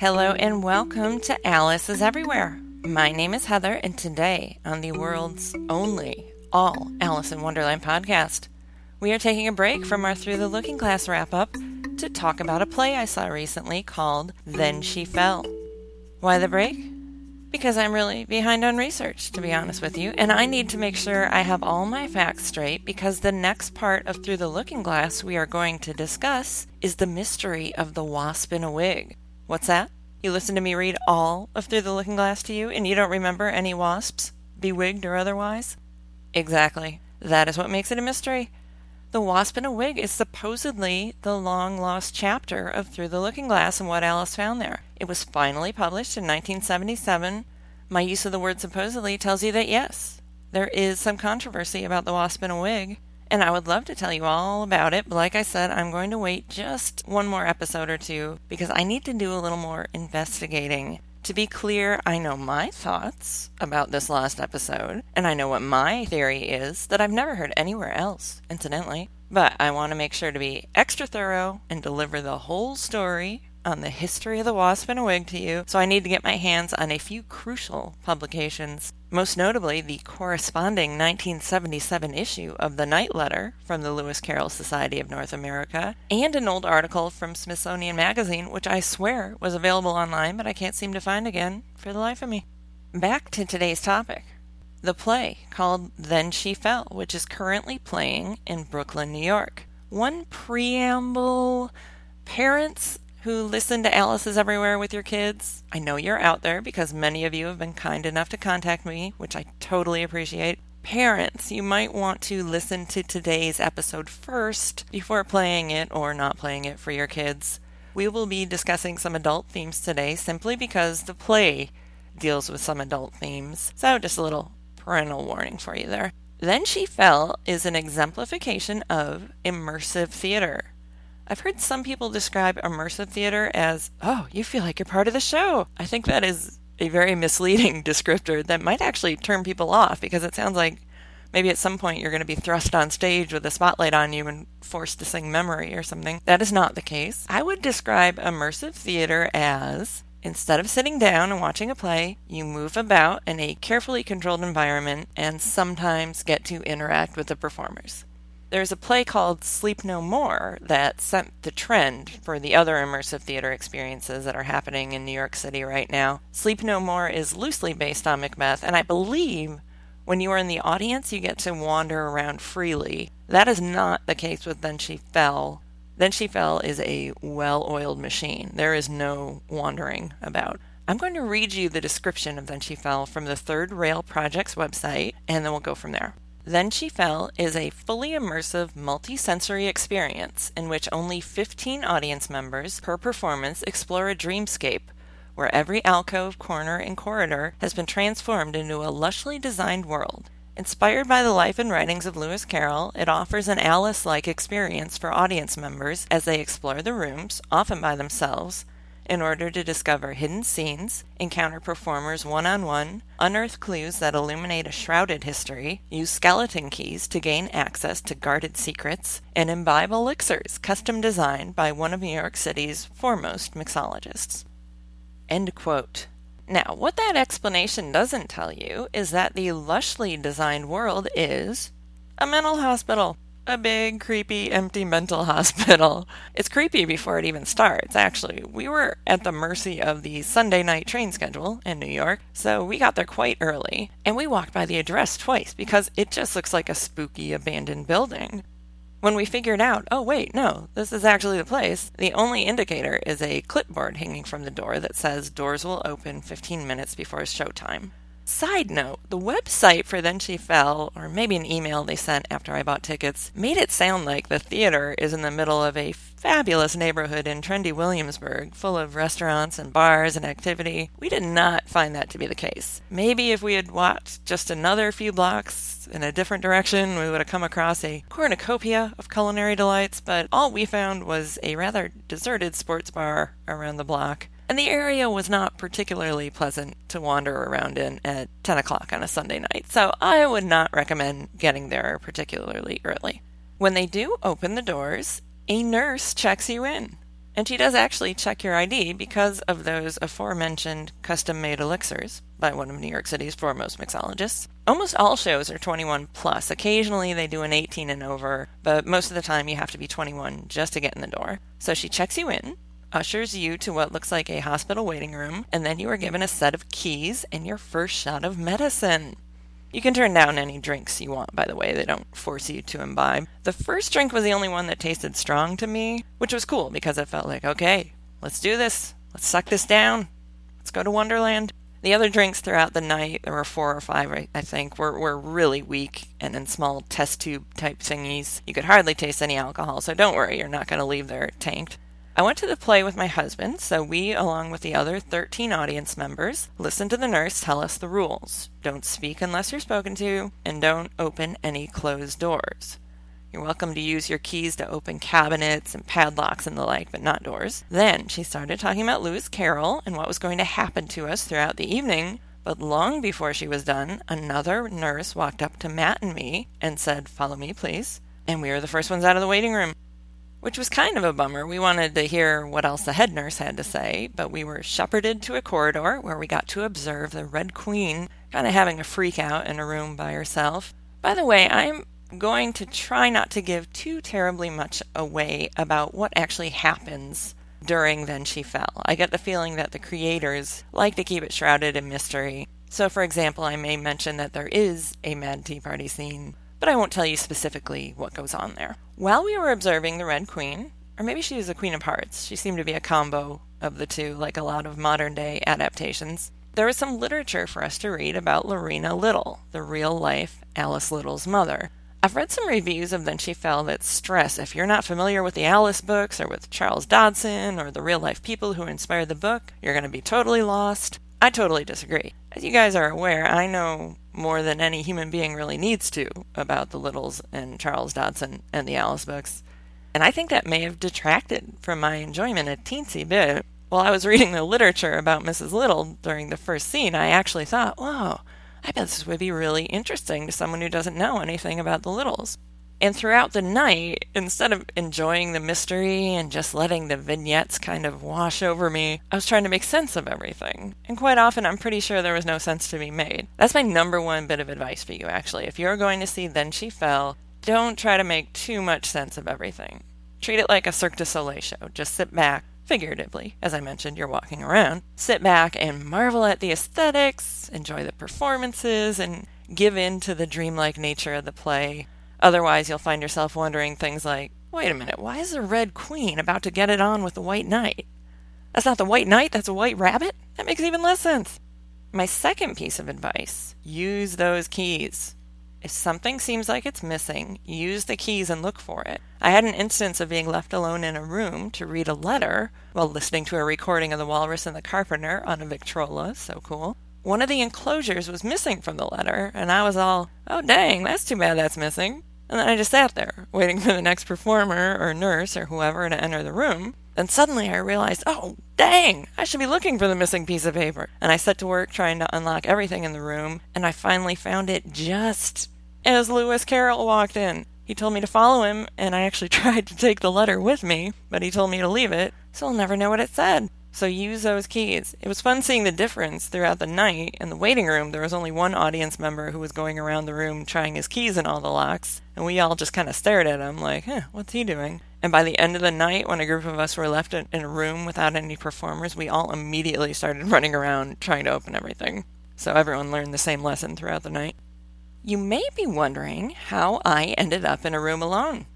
Hello and welcome to Alice is Everywhere. My name is Heather, and today on the world's only all Alice in Wonderland podcast, we are taking a break from our Through the Looking Glass wrap up to talk about a play I saw recently called Then She Fell. Why the break? Because I'm really behind on research, to be honest with you, and I need to make sure I have all my facts straight because the next part of Through the Looking Glass we are going to discuss is the mystery of the wasp in a wig. What's that? You listen to me read all of Through the Looking Glass to you and you don't remember any wasps, bewigged or otherwise? Exactly. That is what makes it a mystery. The Wasp in a Wig is supposedly the long lost chapter of Through the Looking Glass and what Alice found there. It was finally published in 1977. My use of the word supposedly tells you that yes, there is some controversy about the Wasp in a Wig, and I would love to tell you all about it, but like I said, I'm going to wait just one more episode or two because I need to do a little more investigating to be clear, I know my thoughts about this last episode, and I know what my theory is that I've never heard anywhere else, incidentally. But I want to make sure to be extra thorough and deliver the whole story on the history of the wasp in a wig to you, so I need to get my hands on a few crucial publications, most notably the corresponding 1977 issue of the Knight Letter from the Lewis Carroll Society of North America, and an old article from Smithsonian Magazine, which I swear was available online, but I can't seem to find again for the life of me. Back to today's topic. The play called Then She Fell, which is currently playing in Brooklyn, New York. One preamble Parents who listen to Alice's Everywhere with your kids, I know you're out there because many of you have been kind enough to contact me, which I totally appreciate. Parents, you might want to listen to today's episode first before playing it or not playing it for your kids. We will be discussing some adult themes today simply because the play deals with some adult themes. So, just a little parental warning for you there. Then She Fell is an exemplification of immersive theater. I've heard some people describe immersive theater as, oh, you feel like you're part of the show. I think that is a very misleading descriptor that might actually turn people off because it sounds like maybe at some point you're going to be thrust on stage with a spotlight on you and forced to sing memory or something. That is not the case. I would describe immersive theater as instead of sitting down and watching a play, you move about in a carefully controlled environment and sometimes get to interact with the performers. There's a play called Sleep No More that set the trend for the other immersive theater experiences that are happening in New York City right now. Sleep No More is loosely based on Macbeth, and I believe when you are in the audience, you get to wander around freely. That is not the case with Then She Fell. Then She Fell is a well oiled machine. There is no wandering about. I'm going to read you the description of Then She Fell from the Third Rail Project's website, and then we'll go from there. Then She Fell is a fully immersive multi-sensory experience in which only 15 audience members per performance explore a dreamscape where every alcove, corner, and corridor has been transformed into a lushly designed world. Inspired by the life and writings of Lewis Carroll, it offers an Alice like experience for audience members as they explore the rooms, often by themselves, in order to discover hidden scenes, encounter performers one on one, unearth clues that illuminate a shrouded history, use skeleton keys to gain access to guarded secrets, and imbibe elixirs custom designed by one of New York City's foremost mixologists. End quote. Now, what that explanation doesn't tell you is that the lushly designed world is a mental hospital a big, creepy, empty mental hospital. It's creepy before it even starts, actually. We were at the mercy of the Sunday night train schedule in New York, so we got there quite early, and we walked by the address twice because it just looks like a spooky abandoned building. When we figured out, oh wait, no, this is actually the place, the only indicator is a clipboard hanging from the door that says doors will open 15 minutes before showtime. Side note, the website for Then She Fell, or maybe an email they sent after I bought tickets, made it sound like the theater is in the middle of a fabulous neighborhood in trendy Williamsburg, full of restaurants and bars and activity. We did not find that to be the case. Maybe if we had walked just another few blocks in a different direction, we would have come across a cornucopia of culinary delights, but all we found was a rather deserted sports bar around the block and the area was not particularly pleasant to wander around in at 10 o'clock on a Sunday night, so I would not recommend getting there particularly early. When they do open the doors, a nurse checks you in. And she does actually check your ID because of those aforementioned custom made elixirs by one of New York City's foremost mixologists. Almost all shows are 21 plus. Occasionally they do an 18 and over, but most of the time you have to be 21 just to get in the door. So she checks you in, ushers you to what looks like a hospital waiting room, and then you are given a set of keys and your first shot of medicine. You can turn down any drinks you want, by the way, they don't force you to imbibe. The first drink was the only one that tasted strong to me, which was cool because it felt like, okay, let's do this. Let's suck this down. Let's go to Wonderland. The other drinks throughout the night, there were four or five, I think, were, were really weak and in small test tube type thingies. You could hardly taste any alcohol, so don't worry, you're not going to leave there tanked. I went to the play with my husband, so we, along with the other 13 audience members, listened to the nurse tell us the rules. Don't speak unless you're spoken to, and don't open any closed doors. You're welcome to use your keys to open cabinets and padlocks and the like, but not doors. Then she started talking about Lewis Carroll and what was going to happen to us throughout the evening. But long before she was done, another nurse walked up to Matt and me and said, Follow me, please. And we were the first ones out of the waiting room which was kind of a bummer. We wanted to hear what else the head nurse had to say, but we were shepherded to a corridor where we got to observe the Red Queen kind of having a freak out in a room by herself. By the way, I'm going to try not to give too terribly much away about what actually happens during Then She Fell. I get the feeling that the creators like to keep it shrouded in mystery. So, for example, I may mention that there is a Mad Tea Party scene but I won't tell you specifically what goes on there. While we were observing the Red Queen, or maybe she was a Queen of Hearts, she seemed to be a combo of the two, like a lot of modern day adaptations, there was some literature for us to read about Lorina Liddell, the real life Alice Liddell's mother. I've read some reviews of Then She Fell that stress if you're not familiar with the Alice books or with Charles Dodgson or the real life people who inspired the book, you're going to be totally lost. I totally disagree. As you guys are aware, I know more than any human being really needs to about the Liddells and Charles Dodgson and the Alice books. And I think that may have detracted from my enjoyment a teensy bit. While I was reading the literature about Mrs. Liddell during the first scene, I actually thought, whoa, I bet this would be really interesting to someone who doesn't know anything about the Liddells. And throughout the night, instead of enjoying the mystery and just letting the vignettes kind of wash over me, I was trying to make sense of everything. And quite often, I'm pretty sure there was no sense to be made. That's my number one bit of advice for you, actually. If you're going to see Then She Fell, don't try to make too much sense of everything. Treat it like a Cirque du Soleil show. Just sit back, figuratively, as I mentioned, you're walking around. Sit back and marvel at the aesthetics, enjoy the performances, and give in to the dreamlike nature of the play Otherwise, you'll find yourself wondering things like, wait a minute, why is the Red Queen about to get it on with the White Knight? That's not the White Knight, that's a White Rabbit? That makes even less sense. My second piece of advice use those keys. If something seems like it's missing, use the keys and look for it. I had an instance of being left alone in a room to read a letter while listening to a recording of The Walrus and the Carpenter on a Victrola, so cool. One of the enclosures was missing from the letter, and I was all, oh dang, that's too bad that's missing. And then I just sat there, waiting for the next performer or nurse or whoever to enter the room. Then suddenly I realized, oh, dang, I should be looking for the missing piece of paper. And I set to work trying to unlock everything in the room, and I finally found it just as Lewis Carroll walked in. He told me to follow him, and I actually tried to take the letter with me, but he told me to leave it, so I'll never know what it said. So use those keys. It was fun seeing the difference throughout the night. In the waiting room, there was only one audience member who was going around the room trying his keys in all the locks, and we all just kind of stared at him like, huh, what's he doing? And by the end of the night, when a group of us were left in a room without any performers, we all immediately started running around trying to open everything. So everyone learned the same lesson throughout the night. You may be wondering how I ended up in a room alone.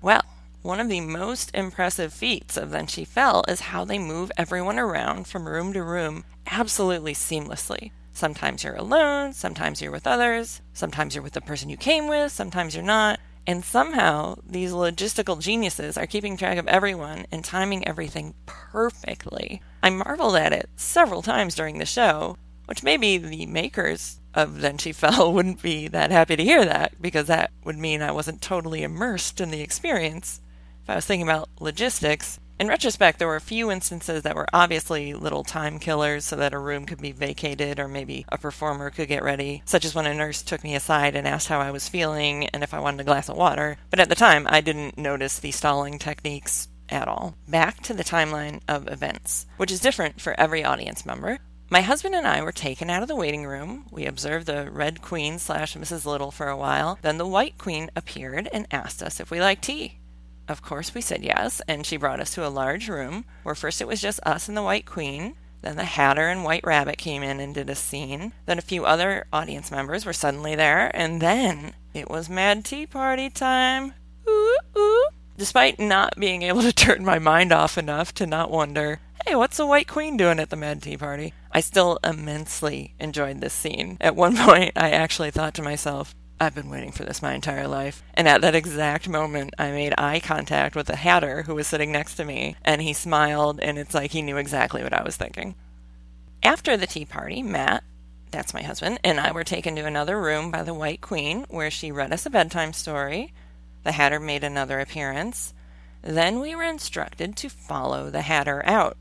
Well, one of the most impressive feats of Then She Fell is how they move everyone around from room to room absolutely seamlessly. Sometimes you're alone, sometimes you're with others, sometimes you're with the person you came with, sometimes you're not. And somehow, these logistical geniuses are keeping track of everyone and timing everything perfectly. I marveled at it several times during the show, which maybe the makers of Then She Fell wouldn't be that happy to hear that, because that would mean I wasn't totally immersed in the experience if I was thinking about logistics, in retrospect, there were a few instances that were obviously little time killers so that a room could be vacated or maybe a performer could get ready, such as when a nurse took me aside and asked how I was feeling and if I wanted a glass of water. But at the time, I didn't notice the stalling techniques at all, back to the timeline of events, which is different for every audience member. My husband and I were taken out of the waiting room. We observed the Red Queen slash Mrs. Liddell for a while. Then the White Queen appeared and asked us if we liked tea. Of course, we said yes, and she brought us to a large room where first it was just us and the White Queen. Then the Hatter and White Rabbit came in and did a scene. Then a few other audience members were suddenly there, and then it was Mad Tea Party time. Ooh, ooh. Despite not being able to turn my mind off enough to not wonder, hey, what's the White Queen doing at the Mad Tea Party? I still immensely enjoyed this scene. At one point, I actually thought to myself, I've been waiting for this my entire life. And at that exact moment, I made eye contact with the Hatter who was sitting next to me, and he smiled, and it's like he knew exactly what I was thinking. After the tea party, Matt, that's my husband, and I were taken to another room by the White Queen where she read us a bedtime story. The Hatter made another appearance. Then we were instructed to follow the Hatter out.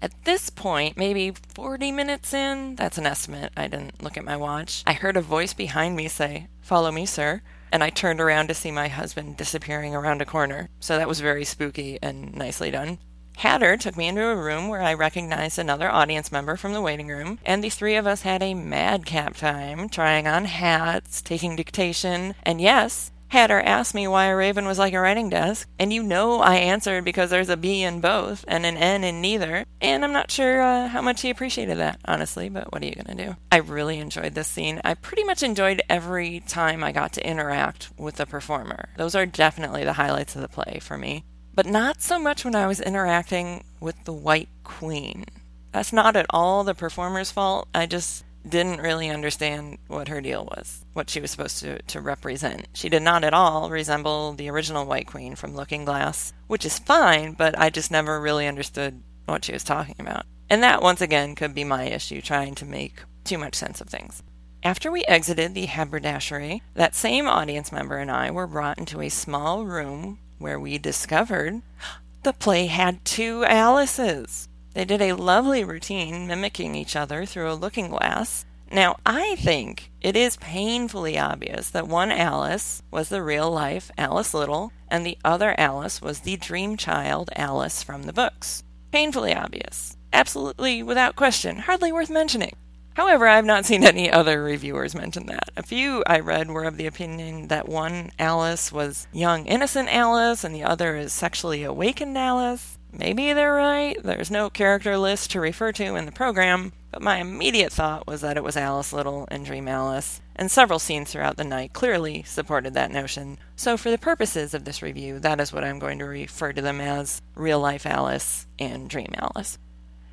At this point, maybe 40 minutes in, that's an estimate, I didn't look at my watch, I heard a voice behind me say, Follow me, sir. And I turned around to see my husband disappearing around a corner. So that was very spooky and nicely done. Hatter took me into a room where I recognized another audience member from the waiting room, and the three of us had a madcap time trying on hats, taking dictation, and yes, Hatter asked me why a raven was like a writing desk, and you know I answered because there's a B in both and an N in neither, and I'm not sure uh, how much he appreciated that, honestly, but what are you gonna do? I really enjoyed this scene. I pretty much enjoyed every time I got to interact with the performer. Those are definitely the highlights of the play for me, but not so much when I was interacting with the White Queen. That's not at all the performer's fault. I just didn't really understand what her deal was, what she was supposed to, to represent. She did not at all resemble the original White Queen from Looking Glass, which is fine, but I just never really understood what she was talking about. And that, once again, could be my issue, trying to make too much sense of things. After we exited the haberdashery, that same audience member and I were brought into a small room where we discovered the play had two Alices. They did a lovely routine mimicking each other through a looking glass. Now, I think it is painfully obvious that one Alice was the real life Alice Liddell, and the other Alice was the dream child Alice from the books. Painfully obvious. Absolutely without question. Hardly worth mentioning. However, I've not seen any other reviewers mention that. A few I read were of the opinion that one Alice was young, innocent Alice, and the other is sexually awakened Alice. Maybe they're right, there's no character list to refer to in the program, but my immediate thought was that it was Alice Liddell and Dream Alice, and several scenes throughout the night clearly supported that notion. So, for the purposes of this review, that is what I'm going to refer to them as real life Alice and Dream Alice.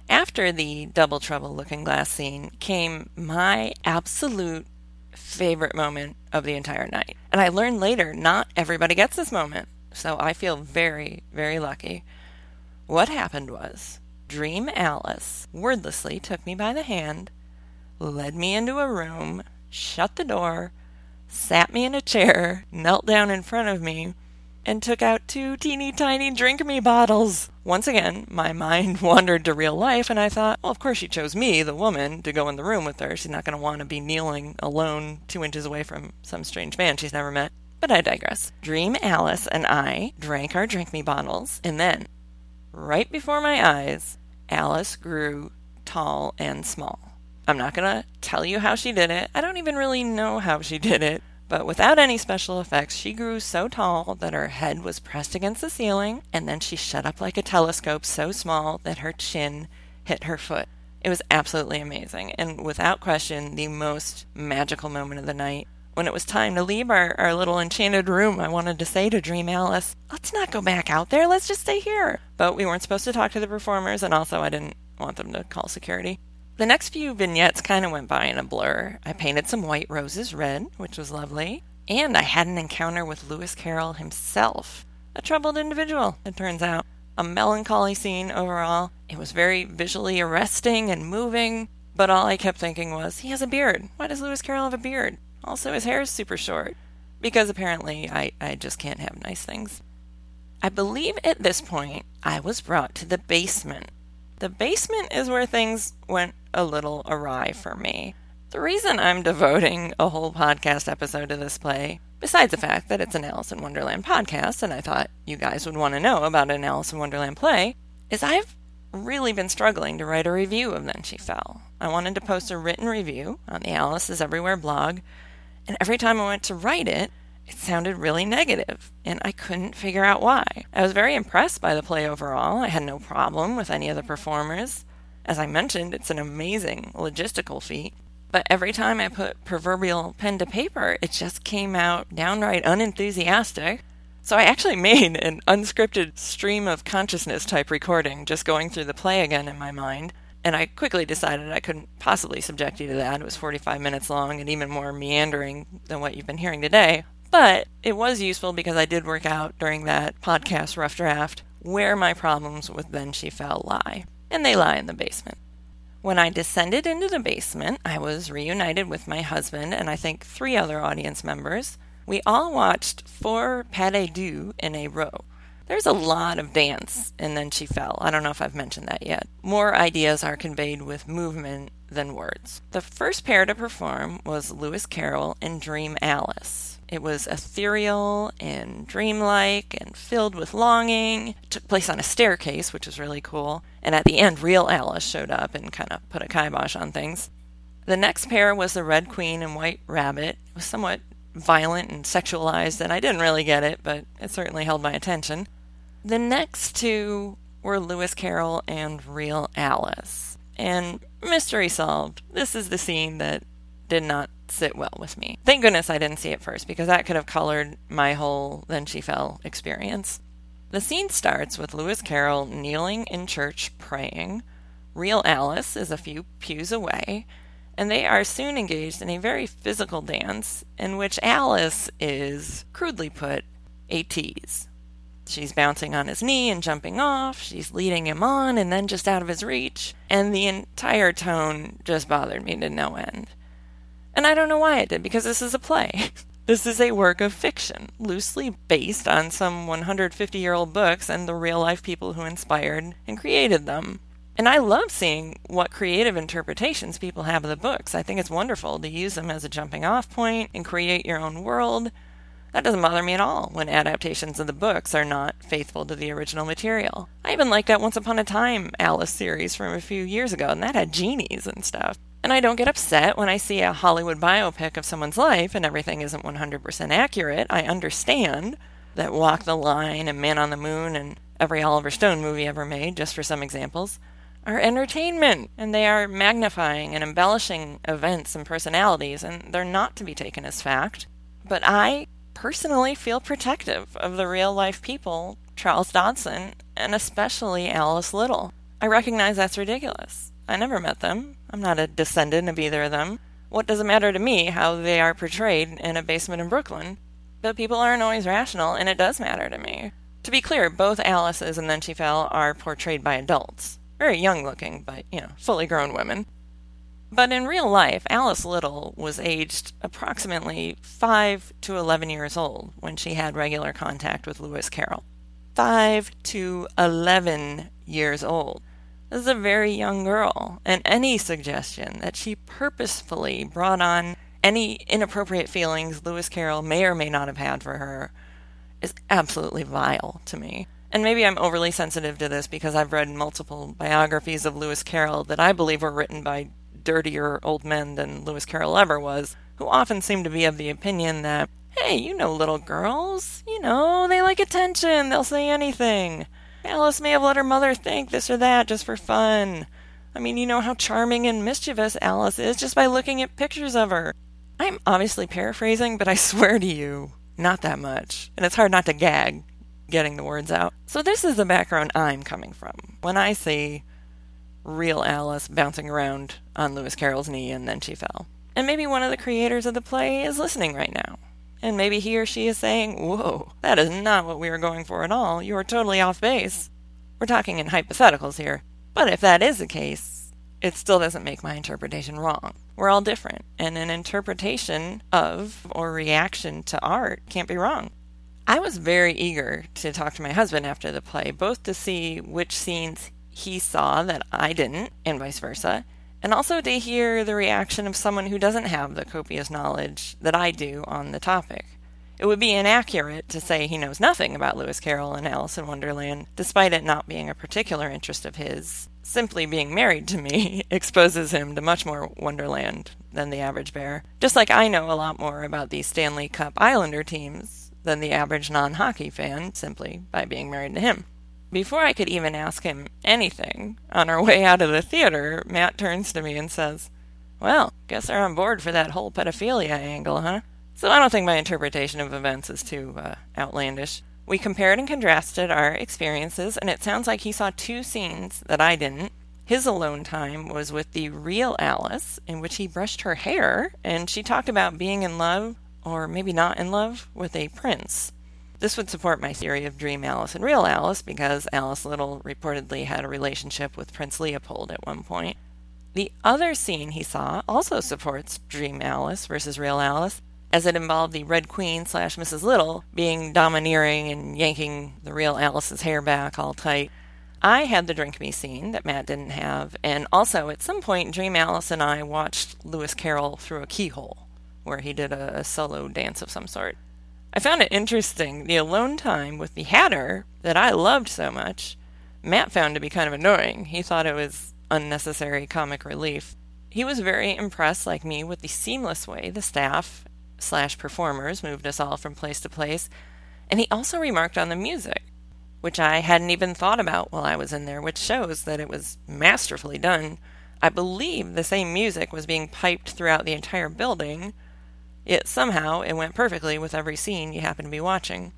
After the Double Trouble Looking Glass scene came my absolute favorite moment of the entire night. And I learned later not everybody gets this moment, so I feel very, very lucky. What happened was, Dream Alice wordlessly took me by the hand, led me into a room, shut the door, sat me in a chair, knelt down in front of me, and took out two teeny tiny drink me bottles. Once again, my mind wandered to real life, and I thought, well, of course she chose me, the woman, to go in the room with her. She's not going to want to be kneeling alone two inches away from some strange man she's never met. But I digress. Dream Alice and I drank our drink me bottles, and then right before my eyes, Alice grew tall and small. I'm not going to tell you how she did it. I don't even really know how she did it. But without any special effects, she grew so tall that her head was pressed against the ceiling, and then she shut up like a telescope so small that her chin hit her foot. It was absolutely amazing, and without question, the most magical moment of the night when it was time to leave our, our little enchanted room, I wanted to say to Dream Alice, let's not go back out there, let's just stay here. But we weren't supposed to talk to the performers, and also I didn't want them to call security. The next few vignettes kind of went by in a blur. I painted some white roses red, which was lovely, and I had an encounter with Lewis Carroll himself. A troubled individual, it turns out. A melancholy scene overall. It was very visually arresting and moving, but all I kept thinking was, he has a beard. Why does Lewis Carroll have a beard? Also, his hair is super short because apparently I, I just can't have nice things. I believe at this point I was brought to the basement. The basement is where things went a little awry for me. The reason I'm devoting a whole podcast episode to this play, besides the fact that it's an Alice in Wonderland podcast, and I thought you guys would want to know about an Alice in Wonderland play, is I've really been struggling to write a review of Then She Fell. I wanted to post a written review on the Alice is Everywhere blog, and every time I went to write it, it sounded really negative, and I couldn't figure out why. I was very impressed by the play overall. I had no problem with any of the performers. As I mentioned, it's an amazing logistical feat. But every time I put proverbial pen to paper, it just came out downright unenthusiastic. So I actually made an unscripted stream of consciousness type recording, just going through the play again in my mind. And I quickly decided I couldn't possibly subject you to that. It was 45 minutes long and even more meandering than what you've been hearing today. But it was useful because I did work out during that podcast rough draft where my problems with Then She Fell lie. And they lie in the basement. When I descended into the basement, I was reunited with my husband and I think three other audience members. We all watched four pas de deux in a row. There's a lot of dance, and then she fell. I don't know if I've mentioned that yet. More ideas are conveyed with movement than words. The first pair to perform was Lewis Carroll and Dream Alice. It was ethereal and dreamlike and filled with longing. It took place on a staircase, which was really cool. And at the end, real Alice showed up and kind of put a kibosh on things. The next pair was the Red Queen and White Rabbit. It was somewhat violent and sexualized, and I didn't really get it, but it certainly held my attention. The next two were Lewis Carroll and Real Alice. And mystery solved. This is the scene that did not sit well with me. Thank goodness I didn't see it first because that could have colored my whole Then She Fell experience. The scene starts with Lewis Carroll kneeling in church praying. Real Alice is a few pews away, and they are soon engaged in a very physical dance in which Alice is, crudely put, a tease. She's bouncing on his knee and jumping off, she's leading him on and then just out of his reach, and the entire tone just bothered me to no end. And I don't know why it did, because this is a play. This is a work of fiction, loosely based on some 150 year old books and the real life people who inspired and created them. And I love seeing what creative interpretations people have of the books. I think it's wonderful to use them as a jumping off point and create your own world. That doesn't bother me at all when adaptations of the books are not faithful to the original material. I even liked that Once Upon a Time Alice series from a few years ago, and that had genies and stuff. And I don't get upset when I see a Hollywood biopic of someone's life and everything isn't 100% accurate. I understand that Walk the Line and Man on the Moon and every Oliver Stone movie ever made, just for some examples, are entertainment and they are magnifying and embellishing events and personalities, and they're not to be taken as fact. But I personally feel protective of the real life people, Charles Dodgson, and especially Alice Liddell. I recognize that's ridiculous. I never met them. I'm not a descendant of either of them. What does it matter to me how they are portrayed in a basement in Brooklyn? But people aren't always rational, and it does matter to me. To be clear, both Alice's and Then She Fell are portrayed by adults. Very young looking, but, you know, fully grown women. But in real life, Alice Liddell was aged approximately 5 to 11 years old when she had regular contact with Lewis Carroll. 5 to 11 years old This is a very young girl, and any suggestion that she purposefully brought on any inappropriate feelings Lewis Carroll may or may not have had for her is absolutely vile to me. And maybe I'm overly sensitive to this because I've read multiple biographies of Lewis Carroll that I believe were written by dirtier old men than Lewis Carroll ever was, who often seem to be of the opinion that, hey, you know little girls, you know, they like attention, they'll say anything. Alice may have let her mother think this or that just for fun. I mean, you know how charming and mischievous Alice is just by looking at pictures of her. I'm obviously paraphrasing, but I swear to you, not that much. And it's hard not to gag getting the words out. So, this is the background I'm coming from when I see real Alice bouncing around on Lewis Carroll's knee and then she fell. And maybe one of the creators of the play is listening right now and maybe he or she is saying, Whoa, that is not what we were going for at all. You are totally off base. We're talking in hypotheticals here. But if that is the case, it still doesn't make my interpretation wrong. We're all different, and an interpretation of or reaction to art can't be wrong. I was very eager to talk to my husband after the play, both to see which scenes he saw that I didn't, and vice versa, and also to hear the reaction of someone who doesn't have the copious knowledge that I do on the topic. It would be inaccurate to say he knows nothing about Lewis Carroll and Alice in Wonderland, despite it not being a particular interest of his. Simply being married to me exposes him to much more Wonderland than the average bear, just like I know a lot more about the Stanley Cup Islander teams than the average non hockey fan simply by being married to him. Before I could even ask him anything, on our way out of the theater, Matt turns to me and says, Well, guess they're on board for that whole pedophilia angle, huh? So I don't think my interpretation of events is too uh, outlandish. We compared and contrasted our experiences, and it sounds like he saw two scenes that I didn't. His alone time was with the real Alice, in which he brushed her hair, and she talked about being in love, or maybe not in love, with a prince. This would support my theory of Dream Alice and Real Alice because Alice Liddell reportedly had a relationship with Prince Leopold at one point. The other scene he saw also supports Dream Alice versus Real Alice, as it involved the Red Queen slash Mrs. Liddell being domineering and yanking the real Alice's hair back all tight. I had the drink me scene that Matt didn't have, and also at some point, Dream Alice and I watched Lewis Carroll through a keyhole, where he did a, a solo dance of some sort. I found it interesting. The alone time with the Hatter that I loved so much, Matt found to be kind of annoying. He thought it was unnecessary comic relief. He was very impressed, like me, with the seamless way the staff slash performers moved us all from place to place, and he also remarked on the music, which I hadn't even thought about while I was in there, which shows that it was masterfully done. I believe the same music was being piped throughout the entire building Yet somehow it went perfectly with every scene you happen to be watching.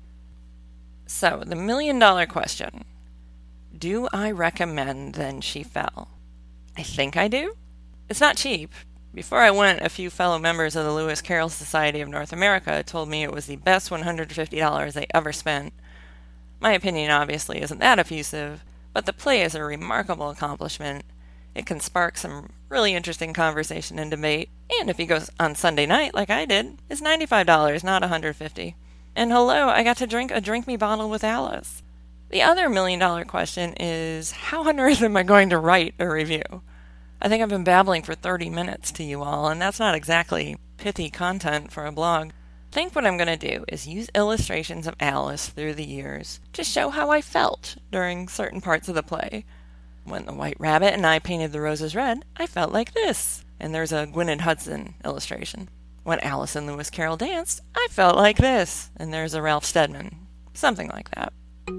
So, the million dollar question Do I recommend Then She Fell? I think I do. It's not cheap. Before I went, a few fellow members of the Lewis Carroll Society of North America told me it was the best $150 they ever spent. My opinion obviously isn't that effusive, but the play is a remarkable accomplishment it can spark some really interesting conversation and debate. And if you go on Sunday night, like I did, it's $95, not 150. And hello, I got to drink a Drink Me bottle with Alice. The other million dollar question is how on earth am I going to write a review? I think I've been babbling for 30 minutes to you all, and that's not exactly pithy content for a blog. I think what I'm going to do is use illustrations of Alice through the years to show how I felt during certain parts of the play. When the White Rabbit and I painted the roses red, I felt like this. And there's a Gwynedd Hudson illustration. When Alice and Lewis Carroll danced, I felt like this. And there's a Ralph Steadman. Something like that.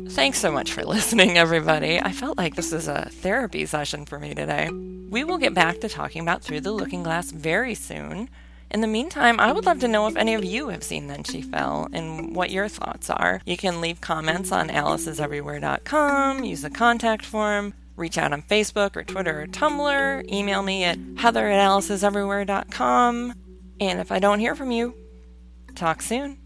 Thanks so much for listening, everybody. I felt like this is a therapy session for me today. We will get back to talking about Through the Looking Glass very soon. In the meantime, I would love to know if any of you have seen Then She Fell and what your thoughts are. You can leave comments on aliceseverywhere.com, use the contact form, reach out on Facebook or Twitter or Tumblr, email me at heather at aliceseverywhere.com. And if I don't hear from you, talk soon.